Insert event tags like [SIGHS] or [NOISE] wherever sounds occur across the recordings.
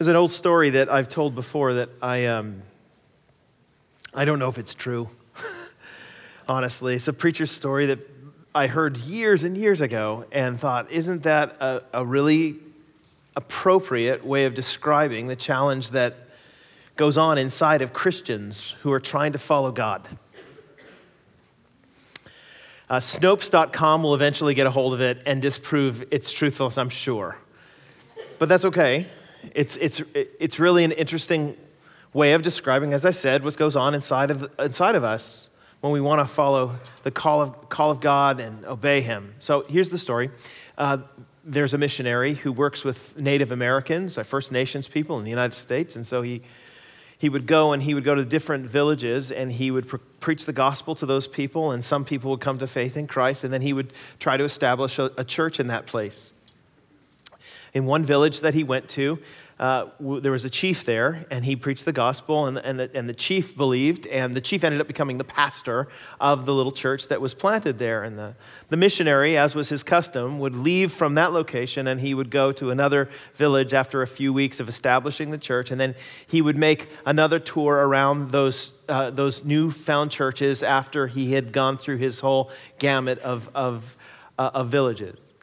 There's an old story that I've told before that I, um, I don't know if it's true, [LAUGHS] honestly. It's a preacher's story that I heard years and years ago and thought, isn't that a, a really appropriate way of describing the challenge that goes on inside of Christians who are trying to follow God? Uh, Snopes.com will eventually get a hold of it and disprove its truthfulness, I'm sure. But that's okay. It's, it's, it's really an interesting way of describing, as I said, what goes on inside of, inside of us when we want to follow the call of, call of God and obey Him. So here's the story. Uh, there's a missionary who works with Native Americans, First Nations people in the United States, and so he he would go and he would go to different villages and he would pre- preach the gospel to those people, and some people would come to faith in Christ, and then he would try to establish a, a church in that place. In one village that he went to, uh, there was a chief there, and he preached the gospel, and, and, the, and the chief believed, and the chief ended up becoming the pastor of the little church that was planted there. And the, the missionary, as was his custom, would leave from that location and he would go to another village after a few weeks of establishing the church, and then he would make another tour around those, uh, those newfound churches after he had gone through his whole gamut of, of, uh, of villages.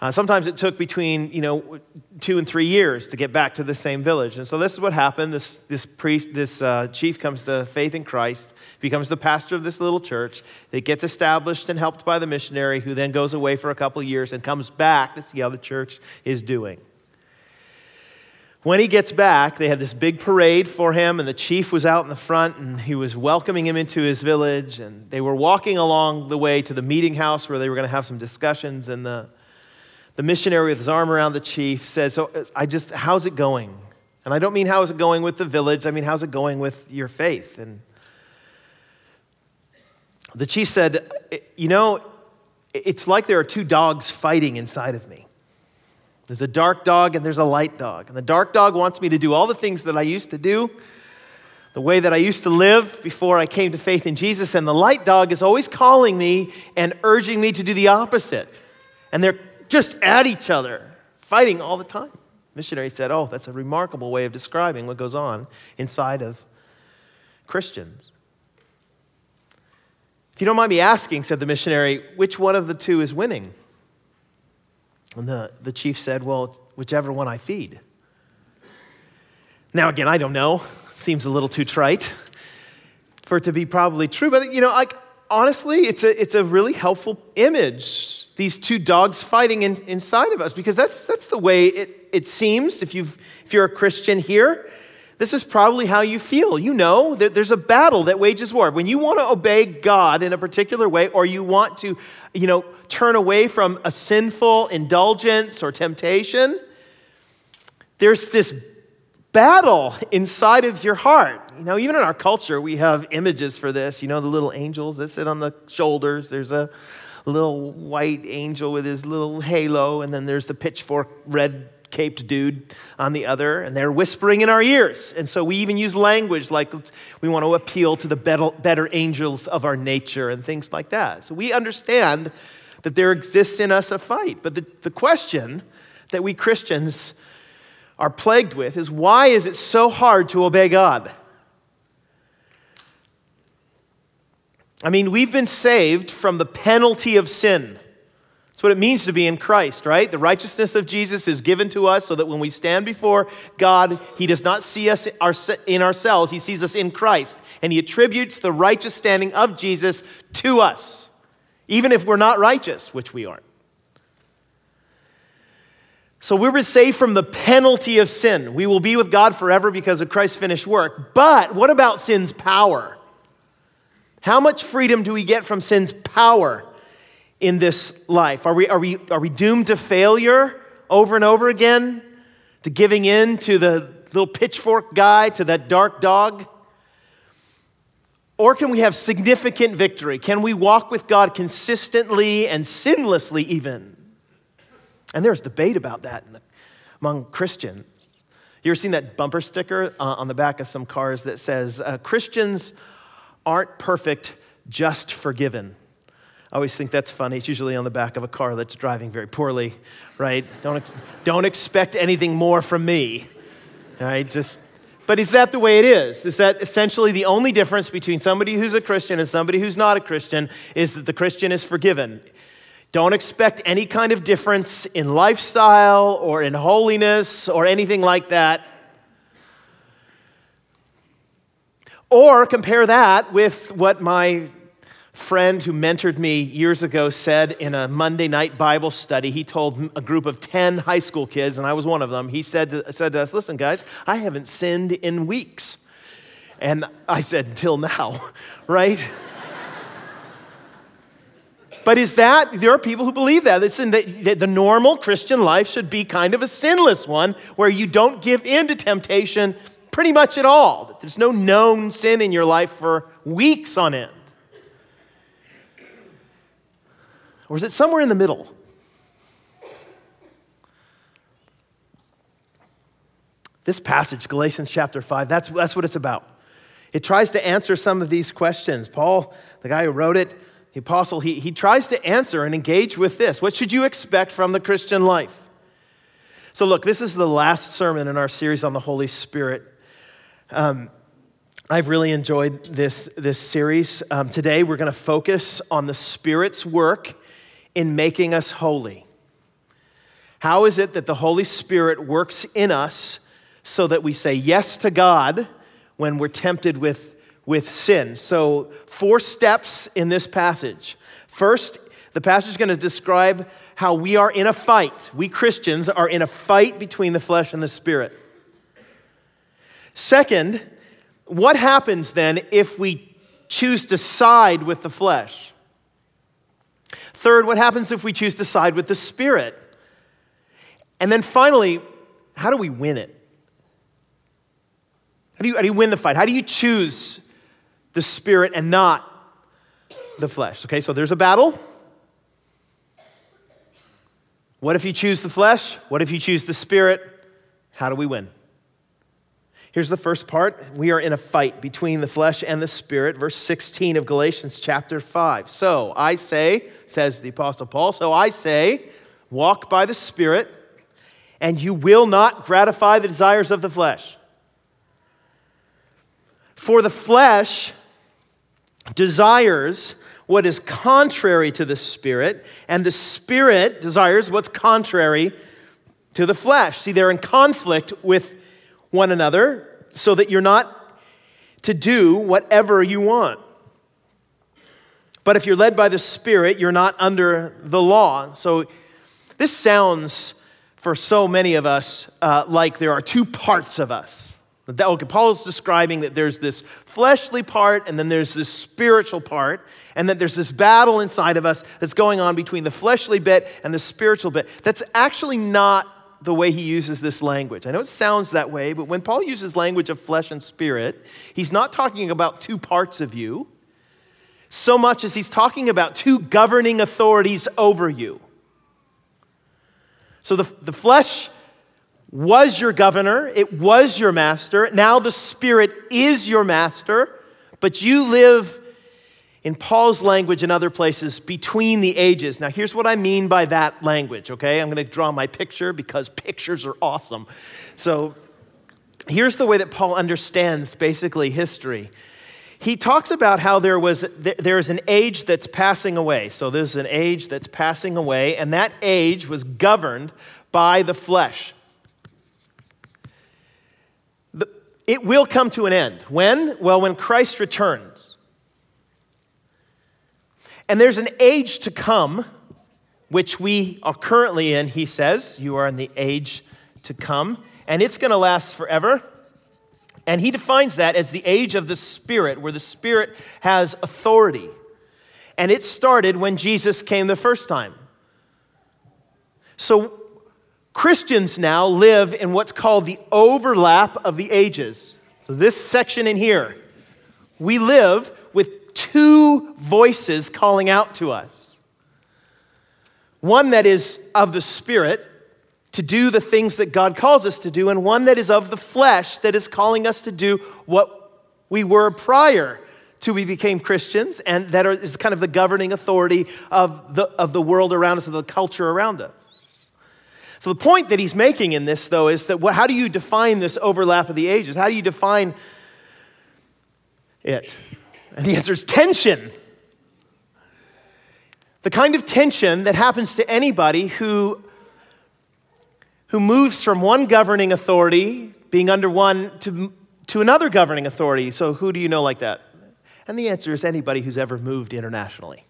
Uh, sometimes it took between, you know, two and three years to get back to the same village. And so this is what happened. This, this priest, this uh, chief comes to faith in Christ, becomes the pastor of this little church. It gets established and helped by the missionary, who then goes away for a couple years and comes back to see how the church is doing. When he gets back, they had this big parade for him, and the chief was out in the front, and he was welcoming him into his village. And they were walking along the way to the meeting house where they were going to have some discussions. And the the missionary with his arm around the chief says, So I just, how's it going? And I don't mean how's it going with the village, I mean how's it going with your faith? And the chief said, You know, it's like there are two dogs fighting inside of me. There's a dark dog and there's a light dog. And the dark dog wants me to do all the things that I used to do, the way that I used to live before I came to faith in Jesus. And the light dog is always calling me and urging me to do the opposite. And they're just at each other, fighting all the time. Missionary said, Oh, that's a remarkable way of describing what goes on inside of Christians. If you don't mind me asking, said the missionary, which one of the two is winning? And the, the chief said, Well, whichever one I feed. Now, again, I don't know. Seems a little too trite for it to be probably true. But, you know, I, honestly, it's a, it's a really helpful image these two dogs fighting in, inside of us because that's, that's the way it, it seems if, you've, if you're a Christian here. This is probably how you feel. You know that there's a battle that wages war. When you want to obey God in a particular way, or you want to, you know, turn away from a sinful indulgence or temptation, there's this battle inside of your heart. You know, even in our culture, we have images for this. You know, the little angels that sit on the shoulders. There's a little white angel with his little halo, and then there's the pitchfork red caped dude on the other, and they're whispering in our ears. And so we even use language like we want to appeal to the better angels of our nature and things like that. So we understand that there exists in us a fight. But the, the question that we Christians are plagued with is why is it so hard to obey God? I mean, we've been saved from the penalty of sin. That's what it means to be in Christ, right? The righteousness of Jesus is given to us so that when we stand before God, He does not see us in ourselves, He sees us in Christ. And He attributes the righteous standing of Jesus to us, even if we're not righteous, which we aren't. So we've been saved from the penalty of sin. We will be with God forever because of Christ's finished work. But what about sin's power? How much freedom do we get from sin's power in this life? Are we, are we, are we doomed to failure over and over again? To giving in to the little pitchfork guy, to that dark dog? Or can we have significant victory? Can we walk with God consistently and sinlessly, even? And there's debate about that among Christians. You ever seen that bumper sticker uh, on the back of some cars that says, uh, Christians aren't perfect, just forgiven. I always think that's funny. It's usually on the back of a car that's driving very poorly, right? Don't, don't expect anything more from me. I just, but is that the way it is? Is that essentially the only difference between somebody who's a Christian and somebody who's not a Christian is that the Christian is forgiven? Don't expect any kind of difference in lifestyle or in holiness or anything like that. Or compare that with what my friend who mentored me years ago said in a Monday night Bible study. He told a group of 10 high school kids, and I was one of them. He said to, said to us, Listen, guys, I haven't sinned in weeks. And I said, Until now, [LAUGHS] right? But is that, there are people who believe that. Listen, that, that the normal Christian life should be kind of a sinless one where you don't give in to temptation pretty much at all. There's no known sin in your life for weeks on end. Or is it somewhere in the middle? This passage, Galatians chapter 5, that's, that's what it's about. It tries to answer some of these questions. Paul, the guy who wrote it, the apostle, he, he tries to answer and engage with this. What should you expect from the Christian life? So, look, this is the last sermon in our series on the Holy Spirit. Um, I've really enjoyed this, this series. Um, today, we're going to focus on the Spirit's work in making us holy? How is it that the Holy Spirit works in us so that we say yes to God when we're tempted with, with sin? So, four steps in this passage. First, the passage is going to describe how we are in a fight. We Christians are in a fight between the flesh and the spirit. Second, what happens then if we choose to side with the flesh? Third, what happens if we choose to side with the Spirit? And then finally, how do we win it? How do you, how do you win the fight? How do you choose the Spirit and not the flesh? Okay, so there's a battle. What if you choose the flesh? What if you choose the Spirit? How do we win? Here's the first part. We are in a fight between the flesh and the spirit. Verse 16 of Galatians chapter 5. So I say, says the Apostle Paul, so I say, walk by the Spirit, and you will not gratify the desires of the flesh. For the flesh desires what is contrary to the Spirit, and the Spirit desires what's contrary to the flesh. See, they're in conflict with one another so that you're not to do whatever you want. But if you're led by the Spirit, you're not under the law. So this sounds for so many of us uh, like there are two parts of us. Okay, Paul is describing that there's this fleshly part and then there's this spiritual part, and that there's this battle inside of us that's going on between the fleshly bit and the spiritual bit. That's actually not the way he uses this language. I know it sounds that way, but when Paul uses language of flesh and spirit, he's not talking about two parts of you so much as he's talking about two governing authorities over you. So the, the flesh was your governor, it was your master. Now the spirit is your master, but you live in Paul's language and other places, between the ages. Now, here's what I mean by that language, okay? I'm going to draw my picture because pictures are awesome. So, here's the way that Paul understands basically history. He talks about how there was there's an age that's passing away. So there's an age that's passing away, and that age was governed by the flesh. It will come to an end. When? Well, when Christ returns. And there's an age to come, which we are currently in, he says. You are in the age to come, and it's going to last forever. And he defines that as the age of the Spirit, where the Spirit has authority. And it started when Jesus came the first time. So Christians now live in what's called the overlap of the ages. So, this section in here, we live with two voices calling out to us one that is of the Spirit to do the things that God calls us to do, and one that is of the flesh that is calling us to do what we were prior to we became Christians, and that is kind of the governing authority of the, of the world around us, of the culture around us. So, the point that he's making in this, though, is that how do you define this overlap of the ages? How do you define it? And the answer is tension. The kind of tension that happens to anybody who, who moves from one governing authority, being under one, to, to another governing authority. So, who do you know like that? And the answer is anybody who's ever moved internationally.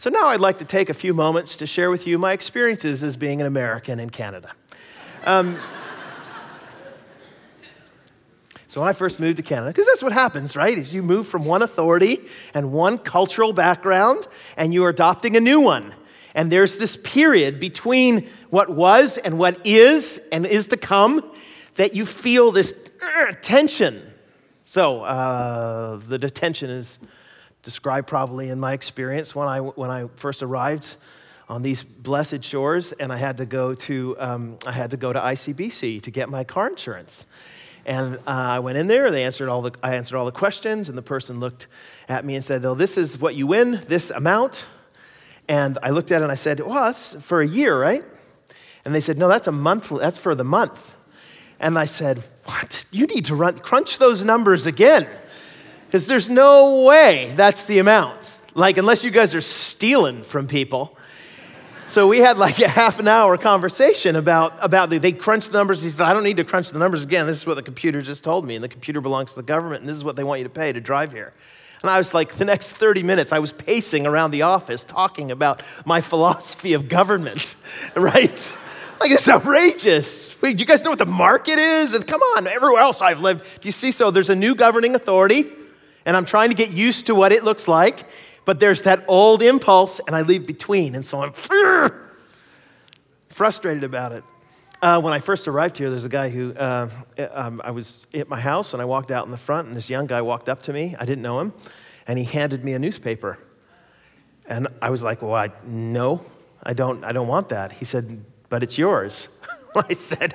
So now I'd like to take a few moments to share with you my experiences as being an American in Canada. Um, [LAUGHS] so when I first moved to Canada, because that's what happens, right? Is you move from one authority and one cultural background, and you're adopting a new one. And there's this period between what was and what is and is to come that you feel this uh, tension. So uh, the detention is described probably in my experience when I, when I first arrived on these blessed shores and I had to go to, um, I had to, go to ICBC to get my car insurance. And uh, I went in there, they answered all the, I answered all the questions, and the person looked at me and said, well, this is what you win, this amount. And I looked at it and I said, well, that's for a year, right? And they said, no, that's a month, that's for the month. And I said, what? You need to run, crunch those numbers again. Because there's no way that's the amount. Like, unless you guys are stealing from people. So we had like [LAUGHS] a half an hour conversation about, about the, they crunched the numbers. He said, I don't need to crunch the numbers again. This is what the computer just told me. And the computer belongs to the government. And this is what they want you to pay to drive here. And I was like, the next 30 minutes, I was pacing around the office talking about my philosophy of government, [LAUGHS] right? Like, it's outrageous. Wait, do you guys know what the market is? And come on, everywhere else I've lived. Do you see? So there's a new governing authority and I'm trying to get used to what it looks like, but there's that old impulse, and I leave between, and so I'm frustrated about it. Uh, when I first arrived here, there's a guy who, uh, um, I was at my house and I walked out in the front, and this young guy walked up to me. I didn't know him, and he handed me a newspaper. And I was like, Well, I, no, I don't, I don't want that. He said, But it's yours. [LAUGHS] I said,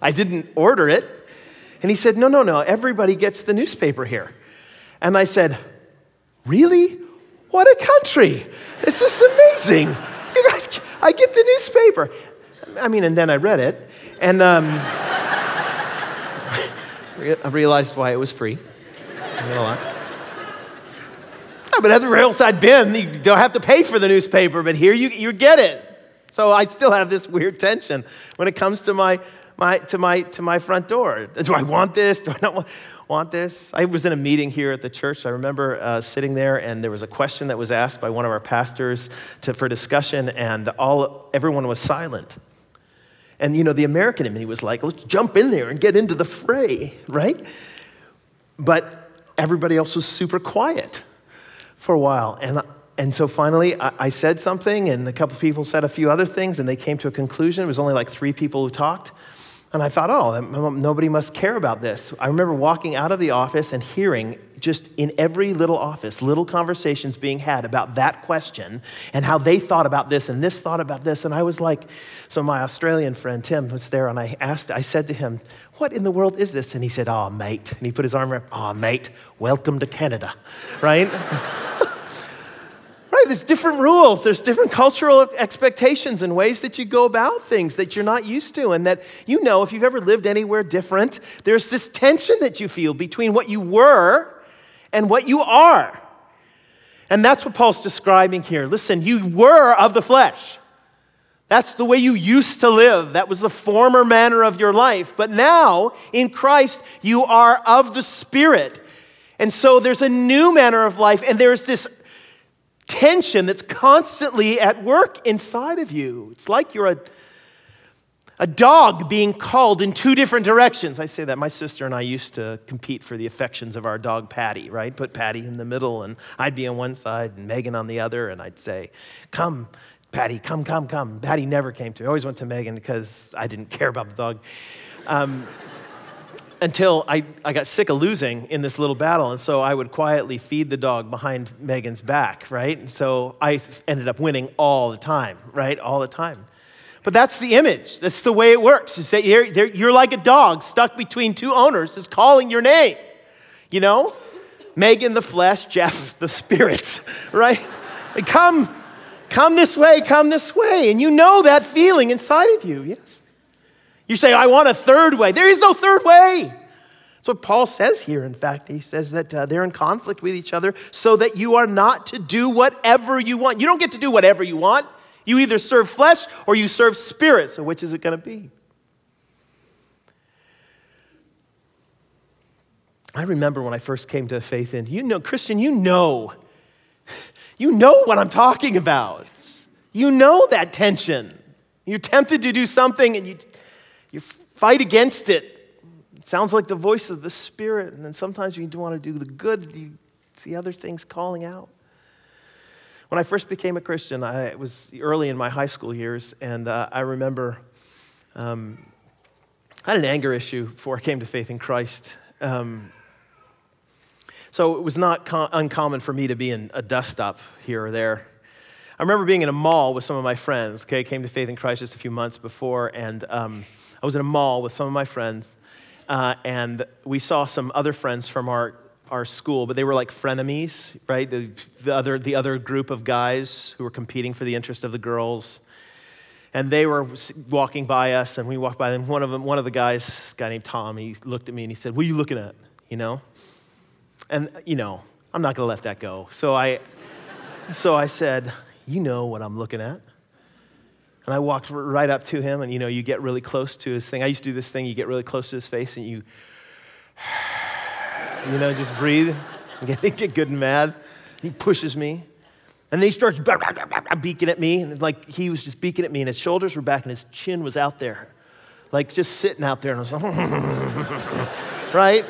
I didn't order it. And he said, No, no, no, everybody gets the newspaper here. And I said, Really? What a country! This is amazing. You guys, I get the newspaper. I mean, and then I read it, and um, [LAUGHS] I realized why it was free. Oh, but everywhere else I'd been, you don't have to pay for the newspaper, but here you, you get it. So I still have this weird tension when it comes to my, my, to, my, to my front door. Do I want this? Do I not want? Want this? I was in a meeting here at the church. I remember uh, sitting there, and there was a question that was asked by one of our pastors to, for discussion, and all, everyone was silent. And you know, the American in me was like, let's jump in there and get into the fray, right? But everybody else was super quiet for a while. And, and so finally, I, I said something, and a couple people said a few other things, and they came to a conclusion. It was only like three people who talked. And I thought, oh, nobody must care about this. I remember walking out of the office and hearing just in every little office, little conversations being had about that question and how they thought about this and this thought about this. And I was like, so my Australian friend Tim was there, and I asked, I said to him, what in the world is this? And he said, oh, mate. And he put his arm around, oh, mate, welcome to Canada, right? [LAUGHS] Right? There's different rules, there's different cultural expectations and ways that you go about things that you're not used to. And that you know, if you've ever lived anywhere different, there's this tension that you feel between what you were and what you are. And that's what Paul's describing here. Listen, you were of the flesh. That's the way you used to live. That was the former manner of your life. But now, in Christ, you are of the Spirit. And so there's a new manner of life, and there's this tension that's constantly at work inside of you. It's like you're a, a dog being called in two different directions. I say that. My sister and I used to compete for the affections of our dog, Patty, right? Put Patty in the middle, and I'd be on one side and Megan on the other, and I'd say, Come, Patty, come, come, come. Patty never came to me. I always went to Megan because I didn't care about the dog. Um, until I, I got sick of losing in this little battle. And so I would quietly feed the dog behind Megan's back, right? And so I ended up winning all the time, right? All the time. But that's the image. That's the way it works. Is that you're, you're like a dog stuck between two owners is calling your name. You know? Megan the flesh, Jeff the spirits, [LAUGHS] right? come, Come this way, come this way. And you know that feeling inside of you, yes? You say, I want a third way. There is no third way. That's what Paul says here, in fact. He says that uh, they're in conflict with each other so that you are not to do whatever you want. You don't get to do whatever you want. You either serve flesh or you serve spirit. So, which is it going to be? I remember when I first came to faith in, you know, Christian, you know, you know what I'm talking about. You know that tension. You're tempted to do something and you, you fight against it. It sounds like the voice of the Spirit. And then sometimes you want to do the good, you see other things calling out. When I first became a Christian, I, was early in my high school years, and uh, I remember um, I had an anger issue before I came to faith in Christ. Um, so it was not com- uncommon for me to be in a dust up here or there. I remember being in a mall with some of my friends. Okay, came to faith in Christ just a few months before, and um, I was in a mall with some of my friends, uh, and we saw some other friends from our our school, but they were like frenemies, right? The, the, other, the other group of guys who were competing for the interest of the girls. And they were walking by us, and we walked by them. One of them, one of the guys, guy named Tom, he looked at me and he said, "What are you looking at?" You know. And, you know, I'm not going to let that go. So I, so I said, You know what I'm looking at. And I walked right up to him, and, you know, you get really close to his thing. I used to do this thing, you get really close to his face, and you, [SIGHS] you know, just breathe, [LAUGHS] get, get good and mad. He pushes me. And then he starts beaking at me, and like he was just beaking at me, and his shoulders were back, and his chin was out there, like just sitting out there. And I was like, [LAUGHS] right?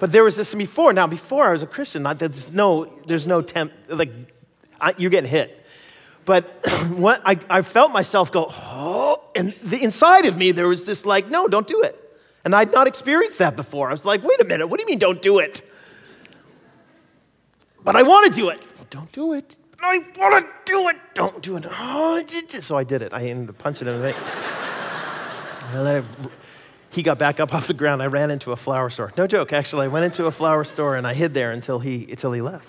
But there was this before. Now, before I was a Christian, there's no, there's no temp, like, I, you're getting hit. But [CLEARS THROAT] I, I felt myself go, oh, and the inside of me, there was this like, no, don't do it. And I'd not experienced that before. I was like, wait a minute, what do you mean don't do it? But I want to do it. Well, don't do it. I want to do it. Don't do it. Oh, so I did it. I ended up punching him. [LAUGHS] I let it he got back up off the ground. I ran into a flower store. No joke, actually. I went into a flower store and I hid there until he, until he left.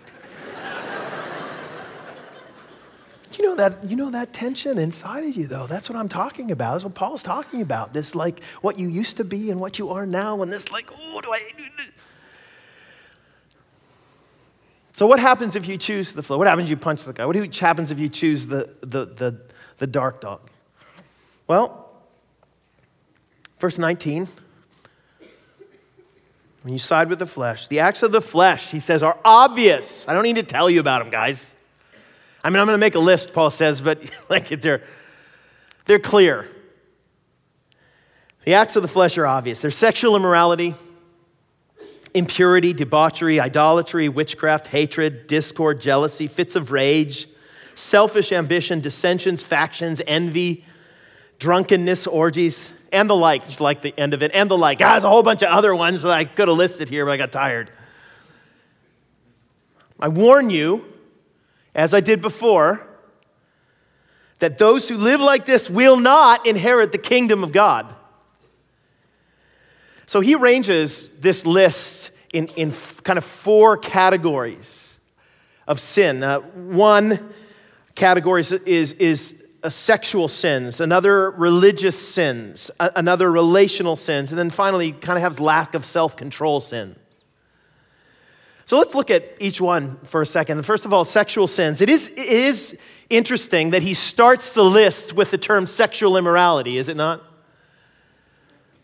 You know that you know that tension inside of you though. That's what i'm talking about. That's what paul's talking about. This like what you used to be and what you are now and this like oh do i so what happens if you choose the flow? What happens if you punch the guy? What happens if you choose the the the, the dark dog? Well Verse 19. When you side with the flesh, the acts of the flesh, he says, are obvious. I don't need to tell you about them, guys. I mean, I'm going to make a list, Paul says, but [LAUGHS] like they're, they're clear. The acts of the flesh are obvious. They're sexual immorality, impurity, debauchery, idolatry, witchcraft, hatred, discord, jealousy, fits of rage, selfish ambition, dissensions, factions, envy, drunkenness, orgies and the like, just like the end of it, and the like. Ah, there's a whole bunch of other ones that I could have listed here, but I got tired. I warn you, as I did before, that those who live like this will not inherit the kingdom of God. So he arranges this list in, in kind of four categories of sin. Uh, one category is, is, is sexual sins, another religious sins, another relational sins, and then finally kind of has lack of self control sins. So let's look at each one for a second. First of all, sexual sins. It is, it is interesting that he starts the list with the term sexual immorality, is it not?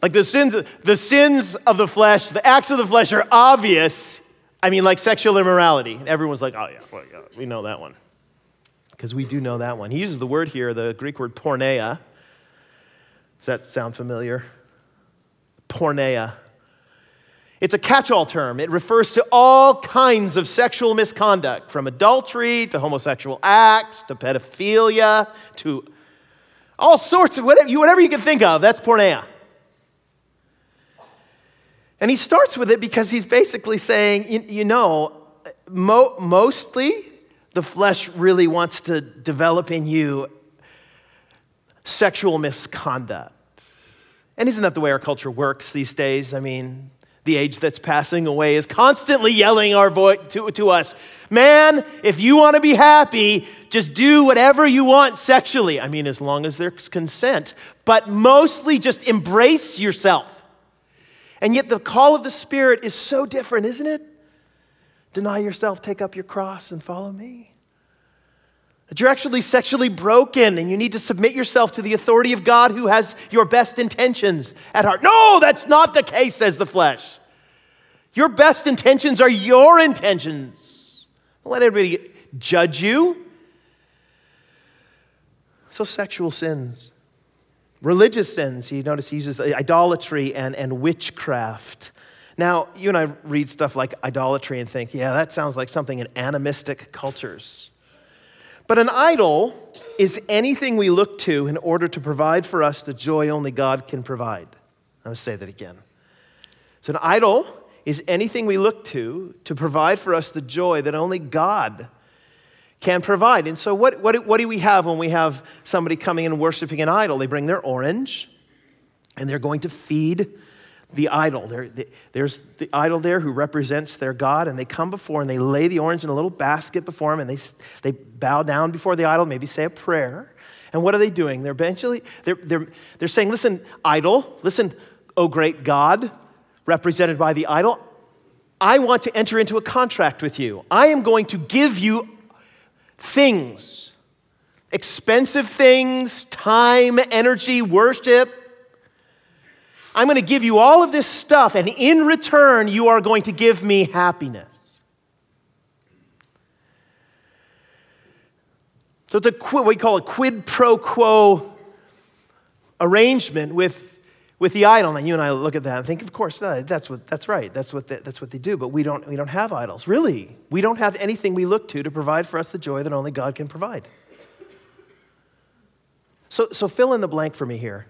Like the sins, the sins of the flesh, the acts of the flesh are obvious. I mean, like sexual immorality. Everyone's like, oh, yeah, well, yeah we know that one because we do know that one. He uses the word here, the Greek word porneia. Does that sound familiar? Porneia. It's a catch all term. It refers to all kinds of sexual misconduct, from adultery to homosexual acts to pedophilia to all sorts of whatever you, whatever you can think of. That's porneia. And he starts with it because he's basically saying, you, you know, mo- mostly the flesh really wants to develop in you sexual misconduct. And isn't that the way our culture works these days? I mean, the age that's passing away, is constantly yelling our voice to, to us Man, if you want to be happy, just do whatever you want sexually. I mean, as long as there's consent, but mostly just embrace yourself. And yet, the call of the Spirit is so different, isn't it? Deny yourself, take up your cross, and follow me. That you're actually sexually broken and you need to submit yourself to the authority of God who has your best intentions at heart. No, that's not the case, says the flesh. Your best intentions are your intentions. Don't let anybody judge you. So, sexual sins, religious sins, you notice he uses idolatry and, and witchcraft. Now, you and I read stuff like idolatry and think, yeah, that sounds like something in animistic cultures. But an idol is anything we look to in order to provide for us the joy only God can provide. I'm going to say that again. So, an idol is anything we look to to provide for us the joy that only God can provide. And so, what, what, what do we have when we have somebody coming and worshiping an idol? They bring their orange and they're going to feed the idol. There, there's the idol there who represents their God, and they come before and they lay the orange in a little basket before him, and they, they bow down before the idol, maybe say a prayer. And what are they doing? They're eventually, they're, they're, they're saying, listen, idol, listen, oh great God, represented by the idol, I want to enter into a contract with you. I am going to give you things, expensive things, time, energy, worship, I'm going to give you all of this stuff, and in return, you are going to give me happiness. So it's a what we call a quid pro quo arrangement with, with the idol. And you and I look at that and think, of course, that's, what, that's right. That's what, they, that's what they do. But we don't, we don't have idols. Really, we don't have anything we look to to provide for us the joy that only God can provide. So, so fill in the blank for me here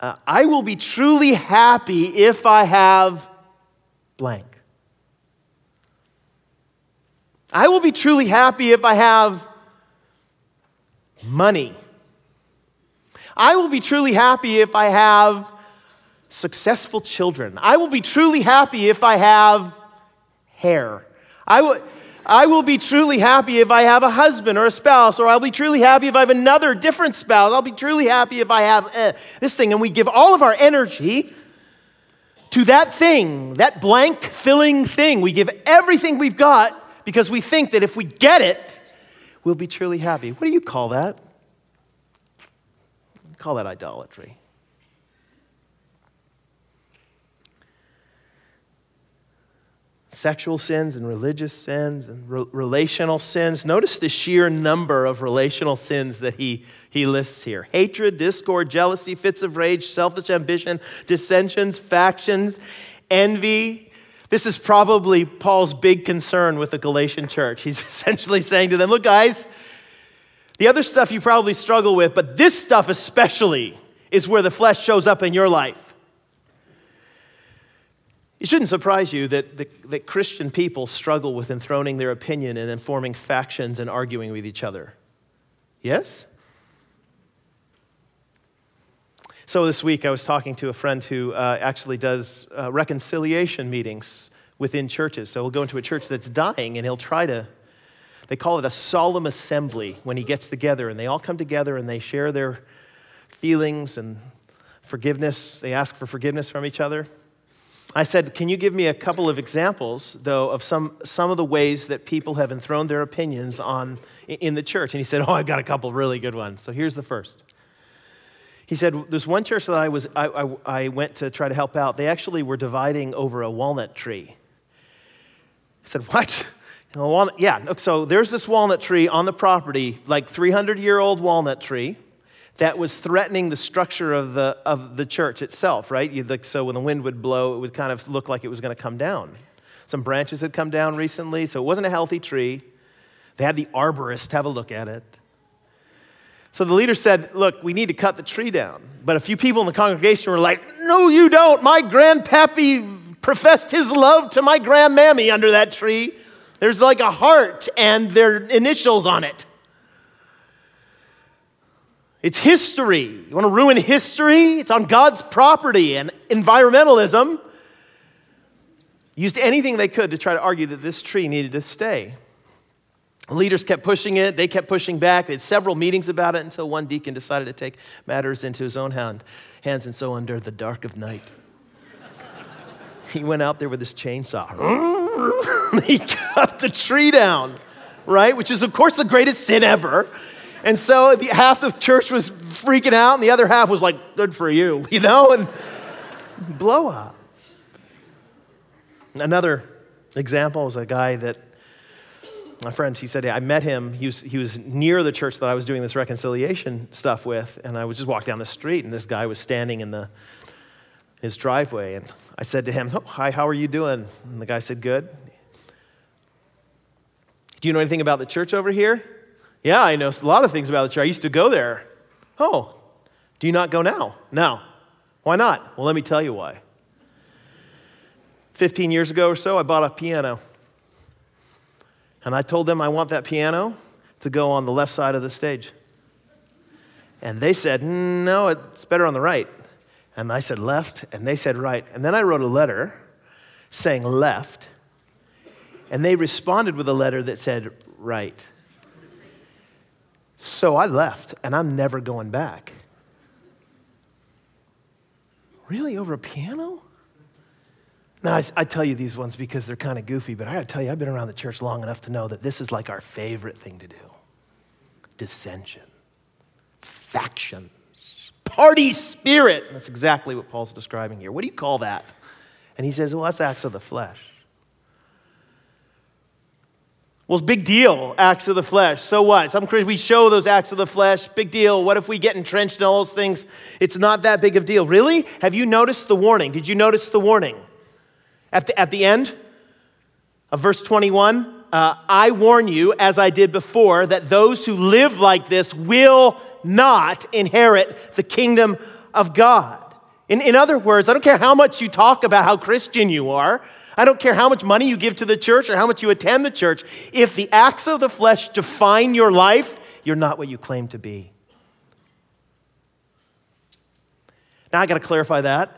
uh, I will be truly happy if I have blank. I will be truly happy if I have money. I will be truly happy if I have successful children. I will be truly happy if I have hair. I will. I will be truly happy if I have a husband or a spouse, or I'll be truly happy if I have another different spouse. I'll be truly happy if I have eh, this thing. And we give all of our energy to that thing, that blank filling thing. We give everything we've got because we think that if we get it, we'll be truly happy. What do you call that? call that idolatry. Sexual sins and religious sins and re- relational sins. Notice the sheer number of relational sins that he, he lists here hatred, discord, jealousy, fits of rage, selfish ambition, dissensions, factions, envy. This is probably Paul's big concern with the Galatian church. He's [LAUGHS] essentially saying to them, Look, guys, the other stuff you probably struggle with, but this stuff especially is where the flesh shows up in your life. It shouldn't surprise you that, that, that, Christian people struggle with enthroning their opinion and then forming factions and arguing with each other. Yes? So this week I was talking to a friend who uh, actually does uh, reconciliation meetings within churches. So he'll go into a church that's dying and he'll try to, they call it a solemn assembly when he gets together and they all come together and they share their feelings and forgiveness. They ask for forgiveness from each other. I said, Can you give me a couple of examples, though, of some, some of the ways that people have enthroned their opinions on, in the church? And he said, Oh, I've got a couple really good ones. So here's the first. He said, There's one church that I, was, I, I, I went to try to help out. They actually were dividing over a walnut tree. I said, What? walnut, yeah, so there's this walnut tree on the property, like 300 year old walnut tree that was threatening the structure of the, of the church itself, right? You, so when the wind would blow, it would kind of look like it was going to come down. Some branches had come down recently, so it wasn't a healthy tree. They had the arborist have a look at it. So the leader said, Look, we need to cut the tree down. But a few people in the congregation were like, No, you don't. My grandpappy professed his love to my grandmammy under that tree. There's like a heart and their initials on it. It's history. You want to ruin history? It's on God's property and environmentalism. used anything they could to try to argue that this tree needed to stay. Leaders kept pushing it, they kept pushing back. They had several meetings about it until one deacon decided to take matters into his own hand, hands. And so, under the dark of night, [LAUGHS] he went out there with his chainsaw. [LAUGHS] he cut the tree down, right? Which is, of course, the greatest sin ever. And so the half of church was freaking out, and the other half was like, good for you, [LAUGHS] you know? And blow up. Another example was a guy that my friend, he said, I met him. He was, he was near the church that I was doing this reconciliation stuff with, and I was just walking down the street, and this guy was standing in the his driveway, and I said to him, oh, "Hi, how are you doing?" And the guy said, "Good." Do you know anything about the church over here? Yeah, I know a lot of things about the church. I used to go there. Oh, do you not go now? No. Why not? Well, let me tell you why. 15 years ago or so, I bought a piano. And I told them I want that piano to go on the left side of the stage. And they said, no, it's better on the right. And I said left, and they said right. And then I wrote a letter saying left, and they responded with a letter that said right. So I left, and I'm never going back. Really, over a piano? Now, I, I, tell you these ones because they're kind of goofy, but I gotta tell you, I've been around the church long enough to know that this is like our favorite thing to do dissension, factions, party spirit. That's exactly what Paul's describing here. What do you call that? And he says, well, that's acts of the flesh. Well, it's big deal, acts of the flesh. So what? Some Christians, we show those acts of the flesh. Big deal. What if we get entrenched in all those things? It's not that big of a deal. Really? Have you noticed the warning? Did you notice the warning? At the, at the end of verse 21, uh, I warn you, as I did before, that those who live like this will not inherit the kingdom of God. In, in other words, I don't care how much you talk about how Christian you are, I don't care how much money you give to the church or how much you attend the church. If the acts of the flesh define your life, you're not what you claim to be. Now, I got to clarify that.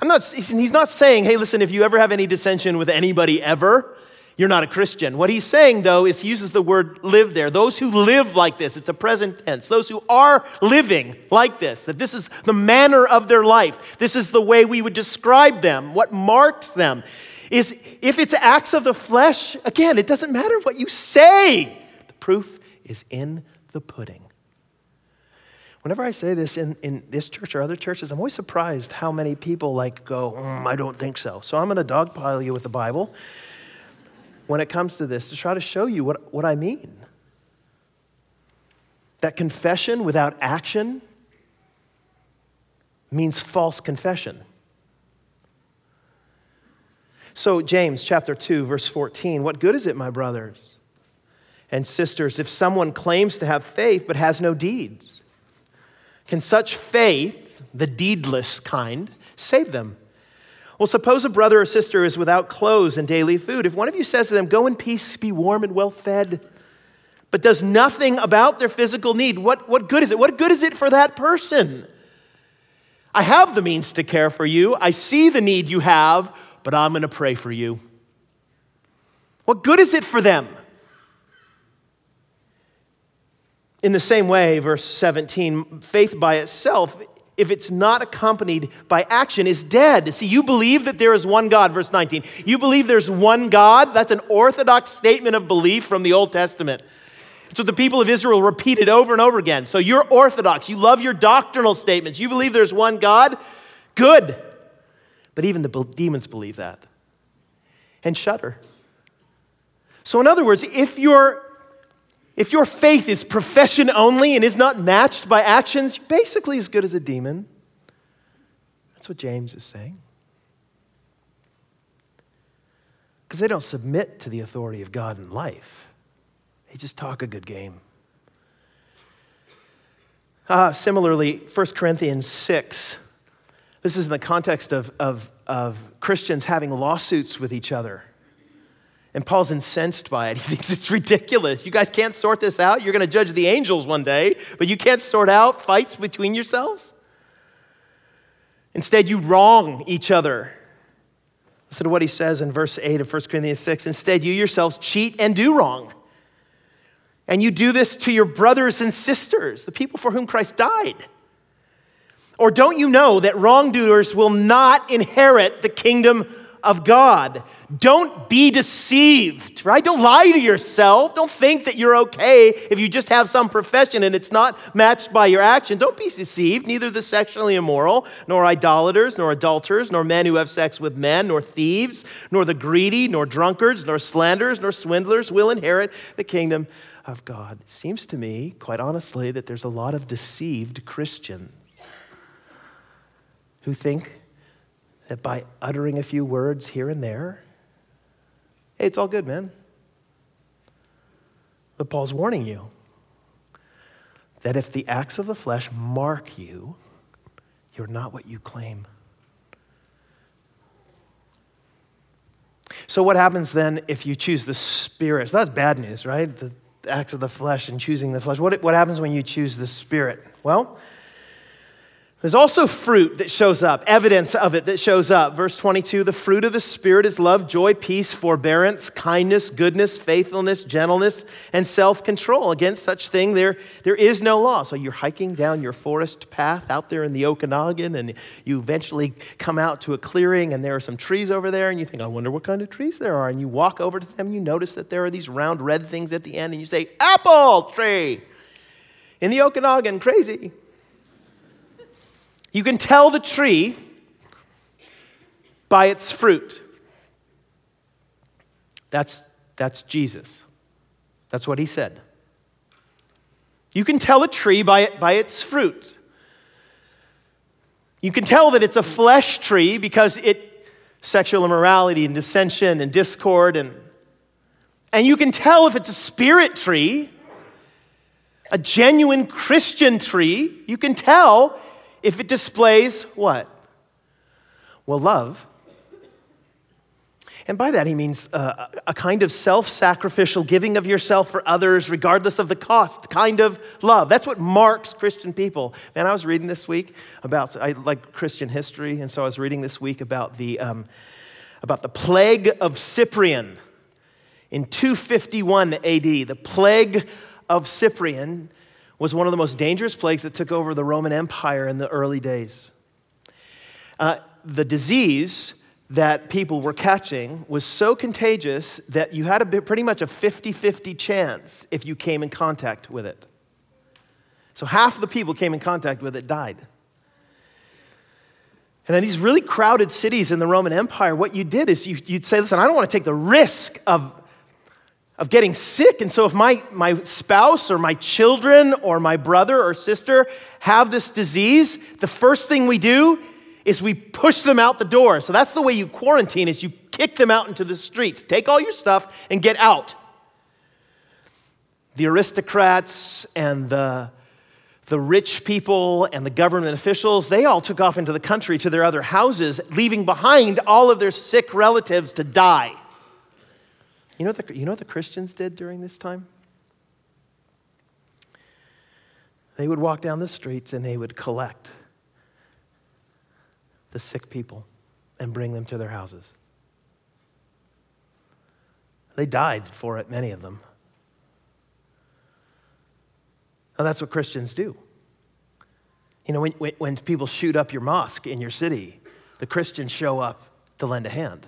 I'm not, he's not saying, hey, listen, if you ever have any dissension with anybody ever, you're not a Christian. What he's saying, though, is he uses the word live there. Those who live like this, it's a present tense. Those who are living like this, that this is the manner of their life. This is the way we would describe them, what marks them is if it's acts of the flesh, again, it doesn't matter what you say. The proof is in the pudding. Whenever I say this in, in this church or other churches, I'm always surprised how many people like go, mm, I don't think so. So I'm going to dogpile you with the Bible when it comes to this to try to show you what, what I mean. That confession without action means false confession. So, James chapter 2, verse 14 What good is it, my brothers and sisters, if someone claims to have faith but has no deeds? Can such faith, the deedless kind, save them? Well, suppose a brother or sister is without clothes and daily food. If one of you says to them, Go in peace, be warm and well fed, but does nothing about their physical need, what, what good is it? What good is it for that person? I have the means to care for you. I see the need you have but I'm going to pray for you. What good is it for them? In the same way, verse 17, faith by itself, if it's not accompanied by action, is dead. See, you believe that there is one God, verse 19. You believe there's one God? That's an orthodox statement of belief from the Old Testament. It's what the people of Israel repeated over and over again. So you're orthodox. You love your doctrinal statements. You believe there's one God? Good. But even the demons believe that and shudder. So, in other words, if your, if your faith is profession only and is not matched by actions, you're basically as good as a demon. That's what James is saying. Because they don't submit to the authority of God in life, they just talk a good game. Uh, similarly, 1 Corinthians 6 this is in the context of, of, of Christians having lawsuits with each other. And Paul's incensed by it. [LAUGHS] He thinks it's ridiculous. You guys can't sort this out. You're going to judge the angels one day, but you can't sort out fights between yourselves. Instead, you wrong each other. Listen to what he says in verse 8 of 1 Corinthians 6. Instead, you yourselves cheat and do wrong. And you do this to your brothers and sisters, the people for whom Christ died. Or don't you know that wrongdoers will not inherit the kingdom of God? Don't be deceived, right? Don't lie to yourself. Don't think that you're okay if you just have some profession and it's not matched by your action. Don't be deceived. Neither the sexually immoral, nor idolaters, nor adulterers, nor men who have sex with men, nor thieves, nor the greedy, nor drunkards, nor slanderers, nor swindlers will inherit the kingdom of God. It seems to me, quite honestly, that there's a lot of deceived Christians who think that by uttering a few words here and there, hey, it's all good, man. But Paul's warning you that if the acts of the flesh mark you, you're not what you claim. So, what happens then if you choose the Spirit? So, that's bad news, right? The acts of the flesh and choosing the flesh. What, what happens when you choose the Spirit? Well, there's also fruit that shows up, evidence of it that shows up. Verse 22 the fruit of the Spirit is love, joy, peace, forbearance, kindness, goodness, faithfulness, gentleness, and self control. Against such thing, there, there is no law. So you're hiking down your forest path out there in the Okanagan, and you eventually come out to a clearing, and there are some trees over there, and you think, I wonder what kind of trees there are. And you walk over to them, you notice that there are these round red things at the end, and you say, Apple tree in the Okanagan, crazy. You can tell the tree by its fruit. That's, that's Jesus. That's what he said. You can tell a tree by, it, by its fruit. You can tell that it's a flesh tree because it sexual immorality and dissension and discord and and you can tell if it's a spirit tree, a genuine Christian tree. You can tell if it displays what? Well, love. And by that, he means uh, a kind of self sacrificial giving of yourself for others, regardless of the cost, kind of love. That's what marks Christian people. Man, I was reading this week about, I like Christian history, and so I was reading this week about the, um, about the plague of Cyprian in 251 AD. The plague of Cyprian was one of the most dangerous plagues that took over the Roman Empire in the early days. Uh, the disease that people were catching was so contagious that you had a pretty much a 50 50 chance if you came in contact with it. So half of the people came in contact with it died. And in these really crowded cities in the Roman Empire, what you did is you, would say, listen, I don't want to take the risk of of getting sick. And so, if my, my spouse or my children or my brother or sister have this disease, the first thing we do is we push them out the door. So, that's the way you quarantine is you kick them out into the streets. Take all your stuff and get out. The aristocrats and the, the rich people and the government officials, they all took off into the country to their other houses, leaving behind all of their sick relatives to die. You know, the, you know what the Christians did during this time? They would walk down the streets and they would collect the sick people and bring them to their houses. They died for it, many of them. Now, that's what Christians do. You know, when, when people shoot up your mosque in your city, the Christians show up to lend a hand.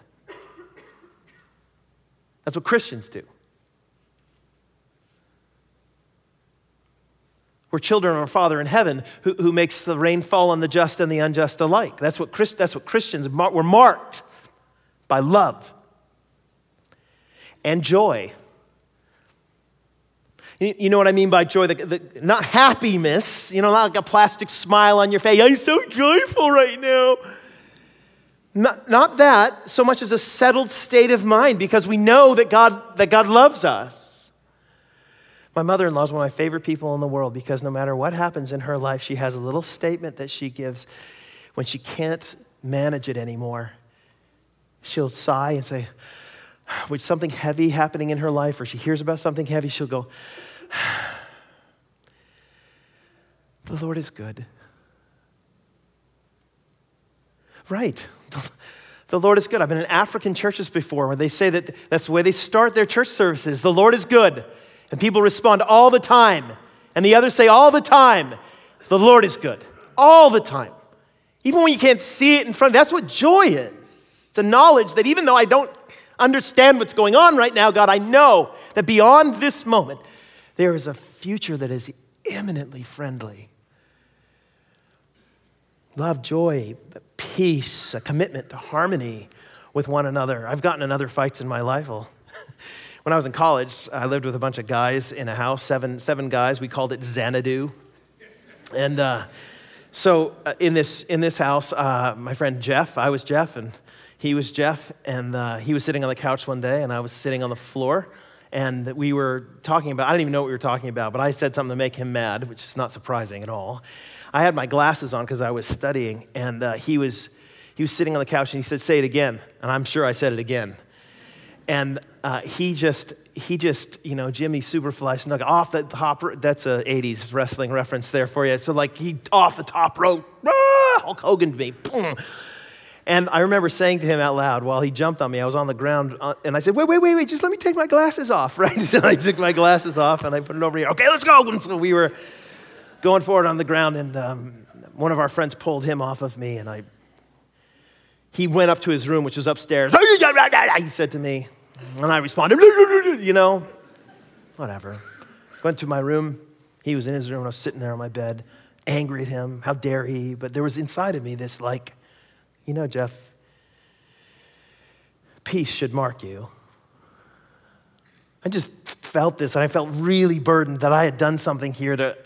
That's what Christians do. We're children of our Father in heaven who, who makes the rain fall on the just and the unjust alike. That's what, Christ, that's what Christians mar- were marked by love and joy. You know what I mean by joy? The, the, not happiness, you know, not like a plastic smile on your face. I'm so joyful right now. Not, not that so much as a settled state of mind because we know that God, that God loves us. My mother in law is one of my favorite people in the world because no matter what happens in her life, she has a little statement that she gives when she can't manage it anymore. She'll sigh and say, with something heavy happening in her life, or she hears about something heavy, she'll go, The Lord is good. Right. [LAUGHS] The, Lord is good. I've been in African churches before where they say that that's the way they start their church services. The Lord is good. And people respond all the time. And the others say all the time, the Lord is good. All the time. Even when you can't see it in front, of that's what joy is. It's a knowledge that even though I don't understand what's going on right now, God, I know that beyond this moment, there is a future that is eminently friendly. Love, joy, peace, a commitment to harmony with one another. I've gotten in other fights in my life. Well, [LAUGHS] when I was in college, I lived with a bunch of guys in a house, seven, seven guys. We called it Xanadu. And uh, so uh, in, this, in this house, uh, my friend Jeff, I was Jeff, and he was Jeff, and uh, he was sitting on the couch one day, and I was sitting on the floor. And we were talking about, I didn't even know what we were talking about, but I said something to make him mad, which is not surprising at all. I had my glasses on because I was studying, and uh, he, was, he was sitting on the couch and he said, Say it again. And I'm sure I said it again. And uh, he just, he just, you know, Jimmy Superfly Snuka off the top. That's a 80s wrestling reference there for you. So, like, he off the top rope, ah, Hulk Hogan to me. Boom. And I remember saying to him out loud while he jumped on me, I was on the ground, uh, and I said, Wait, wait, wait, wait, just let me take my glasses off, [LAUGHS] right? So I took my glasses off and I put it over here. Okay, let's go. And so we were going forward on the ground, and um, one of our friends pulled him off of me, and I. He went up to his room, which was upstairs. [LAUGHS] He said to me, and I responded, [LAUGHS] you know, whatever. Went to my room. He was in his room, and I was sitting there on my bed, angry at him. How dare he? But there was inside of me this, like, you know, Jeff, peace should mark you. I just felt this, and I felt really burdened that I had done something here to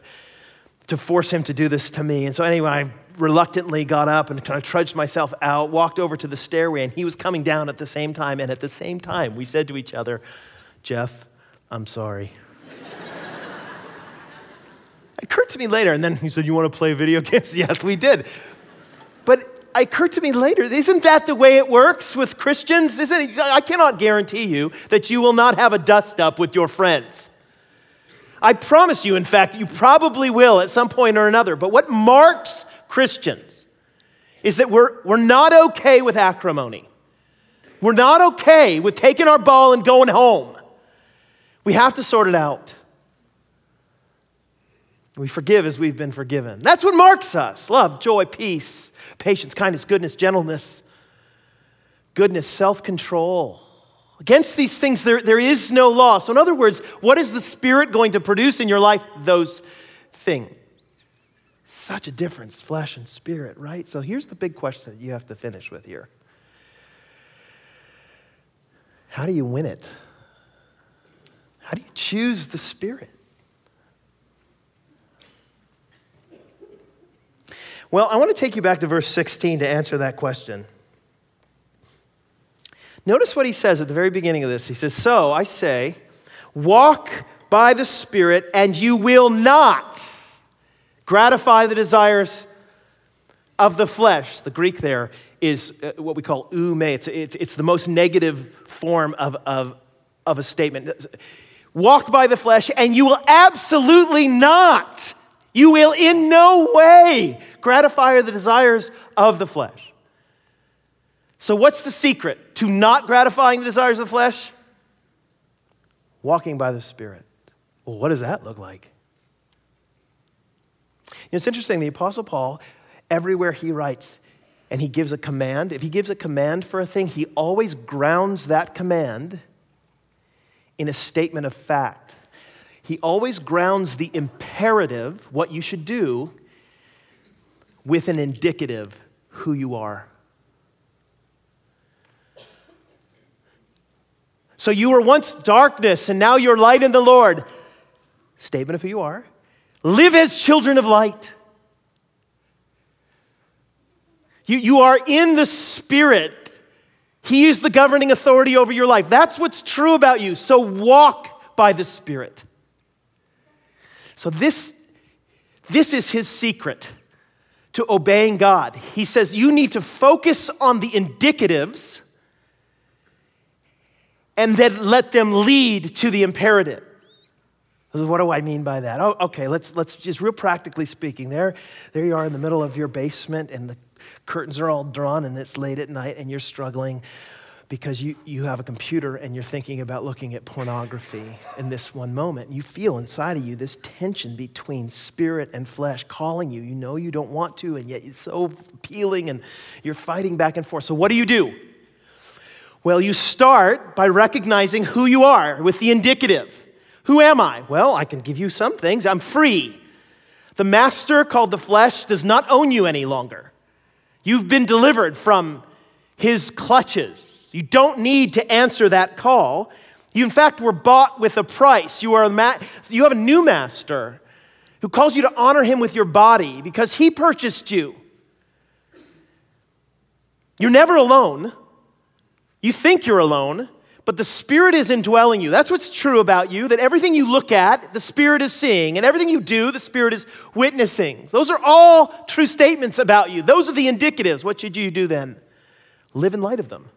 to force him to do this to me. And so, anyway, I reluctantly got up and kind of trudged myself out, walked over to the stairway, and he was coming down at the same time. And at the same time, we said to each other, Jeff, I'm sorry. [LAUGHS] it occurred to me later, and then he said, You want to play video [LAUGHS] games? yes, we did. But it occurred to me later, isn't that the way it works with Christians? Isn't it? I cannot guarantee you that you will not have a dust up with your friends. I promise you, in fact, you probably will at some point or another. But what marks Christians is that we're, we're not okay with acrimony. We're not okay with taking our ball and going home. We have to sort it out. We forgive as we've been forgiven. That's what marks us love, joy, peace, patience, kindness, goodness, gentleness, goodness, self control. Against these things, there, there is no law. So, in other words, what is the Spirit going to produce in your life? Those things. Such a difference, flesh and spirit, right? So, here's the big question that you have to finish with here How do you win it? How do you choose the Spirit? Well, I want to take you back to verse 16 to answer that question. Notice what he says at the very beginning of this. He says, So I say, walk by the Spirit, and you will not gratify the desires of the flesh. The Greek there is uh, what we call ou mē, it's, it's, it's the most negative form of, of, of a statement. Walk by the flesh, and you will absolutely not, you will in no way gratify the desires of the flesh. So, what's the secret to not gratifying the desires of the flesh? Walking by the Spirit. Well, what does that look like? You know, it's interesting, the Apostle Paul, everywhere he writes and he gives a command, if he gives a command for a thing, he always grounds that command in a statement of fact. He always grounds the imperative, what you should do, with an indicative, who you are. So you were once darkness, and now you're light in the Lord. Statement of who you are. Live as children of light. You, you are in the Spirit. He is the governing authority over your life. That's what's true about you. So walk by the Spirit. So this, this is his secret to obeying God. He says you need to focus on the indicatives and then let them lead to the imperative. What do I mean by that? Oh, okay, let's, let's just real practically speaking. There, there you are in the middle of your basement, and the, curtains are all drawn and it's late at night and you're struggling because you, you have a computer and you're thinking about looking at pornography in this one moment. You feel inside of you this tension between spirit and flesh calling you. You know you don't want to, and yet it's so appealing and you're fighting back and forth. So, what do you do? Well, you start by recognizing who you are with the indicative. Who am I? Well, I can give you some things. I'm free. The master called the flesh does not own you any longer. You've been delivered from his clutches. You don't need to answer that call. You, in fact, were bought with a price. You, are a ma- you have a new master who calls you to honor him with your body because he purchased you. You're never alone. You think you're alone, but the Spirit is indwelling you. That's what's true about you, that everything you look at, the Spirit is seeing, and everything you do, the Spirit is witnessing. Those are all true statements about you. Those are the indicatives. What should you do then? Live in light of them.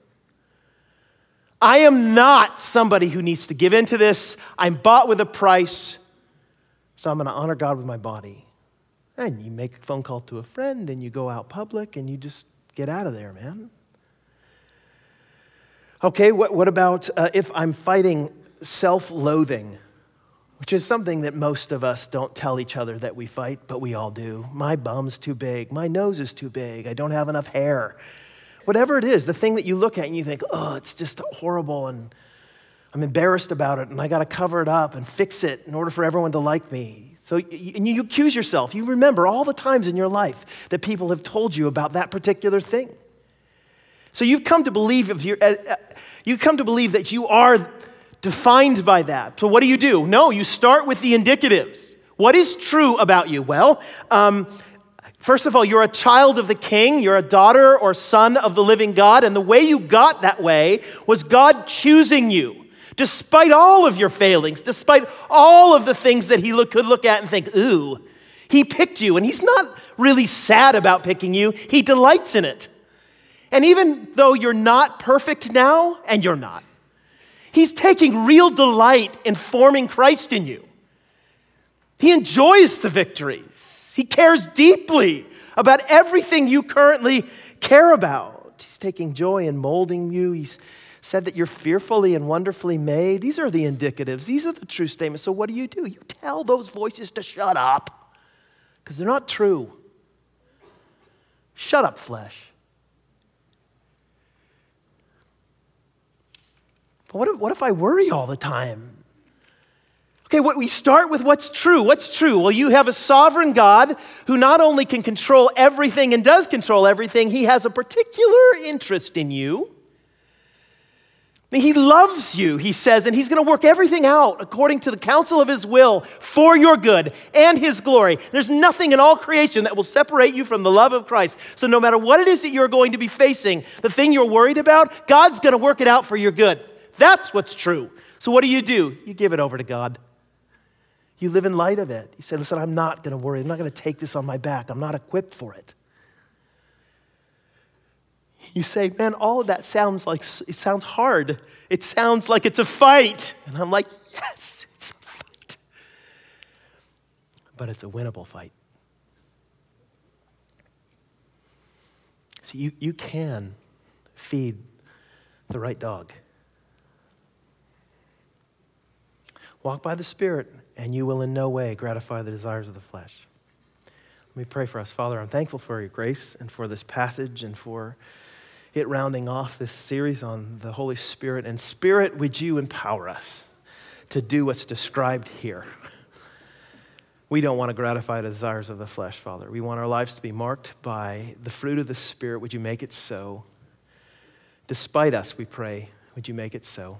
I am not somebody who needs to give into this. I'm bought with a price, so I'm going to honor God with my body. And you make a phone call to a friend and you go out public and you just get out of there, man. Okay, what, what about uh, if I'm fighting self loathing, which is something that most of us don't tell each other that we fight, but we all do? My bum's too big. My nose is too big. I don't have enough hair. Whatever it is, the thing that you look at and you think, oh, it's just horrible and I'm embarrassed about it and I got to cover it up and fix it in order for everyone to like me. So, and you accuse yourself. You remember all the times in your life that people have told you about that particular thing. So you've come to believe if you're, uh, uh, you come to believe that you are defined by that. So what do you do? No, you start with the indicatives. What is true about you? Well, um, First of all, you're a child of the king. You're a daughter or son of the living God. And the way you got that way was God choosing you, despite all of your failings, despite all of the things that he look, could look at and think, ooh, he picked you. And he's not really sad about picking you, he delights in it. And even though you're not perfect now, and you're not, he's taking real delight in forming Christ in you. He enjoys the victories. He cares deeply about everything you currently care about. He's taking joy in molding you. He's said that you're fearfully and wonderfully made. These are the indicatives, these are the true statements. So, what do you do? You tell those voices to shut up because they're not true. Shut up, flesh. But what if, what if I worry all the time? Okay, what, we start with what's true. What's true? Well, you have a sovereign God who not only can control everything and does control everything, he has a particular interest in you. He loves you, he says, and he's going to work everything out according to the counsel of his will for your good and his glory. There's nothing in all creation that will separate you from the love of Christ. So, no matter what it is that you're going to be facing, the thing you're worried about, God's going to work it out for your good. That's what's true. So, what do you do? You give it over to God. You live in light of it. You say, listen, I'm not going to worry. I'm not going to take this on my back. I'm not equipped for it. You say, man, all of that sounds like, it sounds hard. It sounds like it's a fight. And I'm like, yes, it's a fight. But it's a winnable fight. So you, you can feed the right dog. Walk by the Spirit, and you will in no way gratify the desires of the flesh. Let me pray for us. Father, I'm thankful for your grace and for this passage and for it rounding off this series on the Holy Spirit. And Spirit, would you empower us to do what's described here? We don't want to gratify the desires of the flesh, Father. We want our lives to be marked by the fruit of the Spirit. Would you make it so? Despite us, we pray, would you make it so?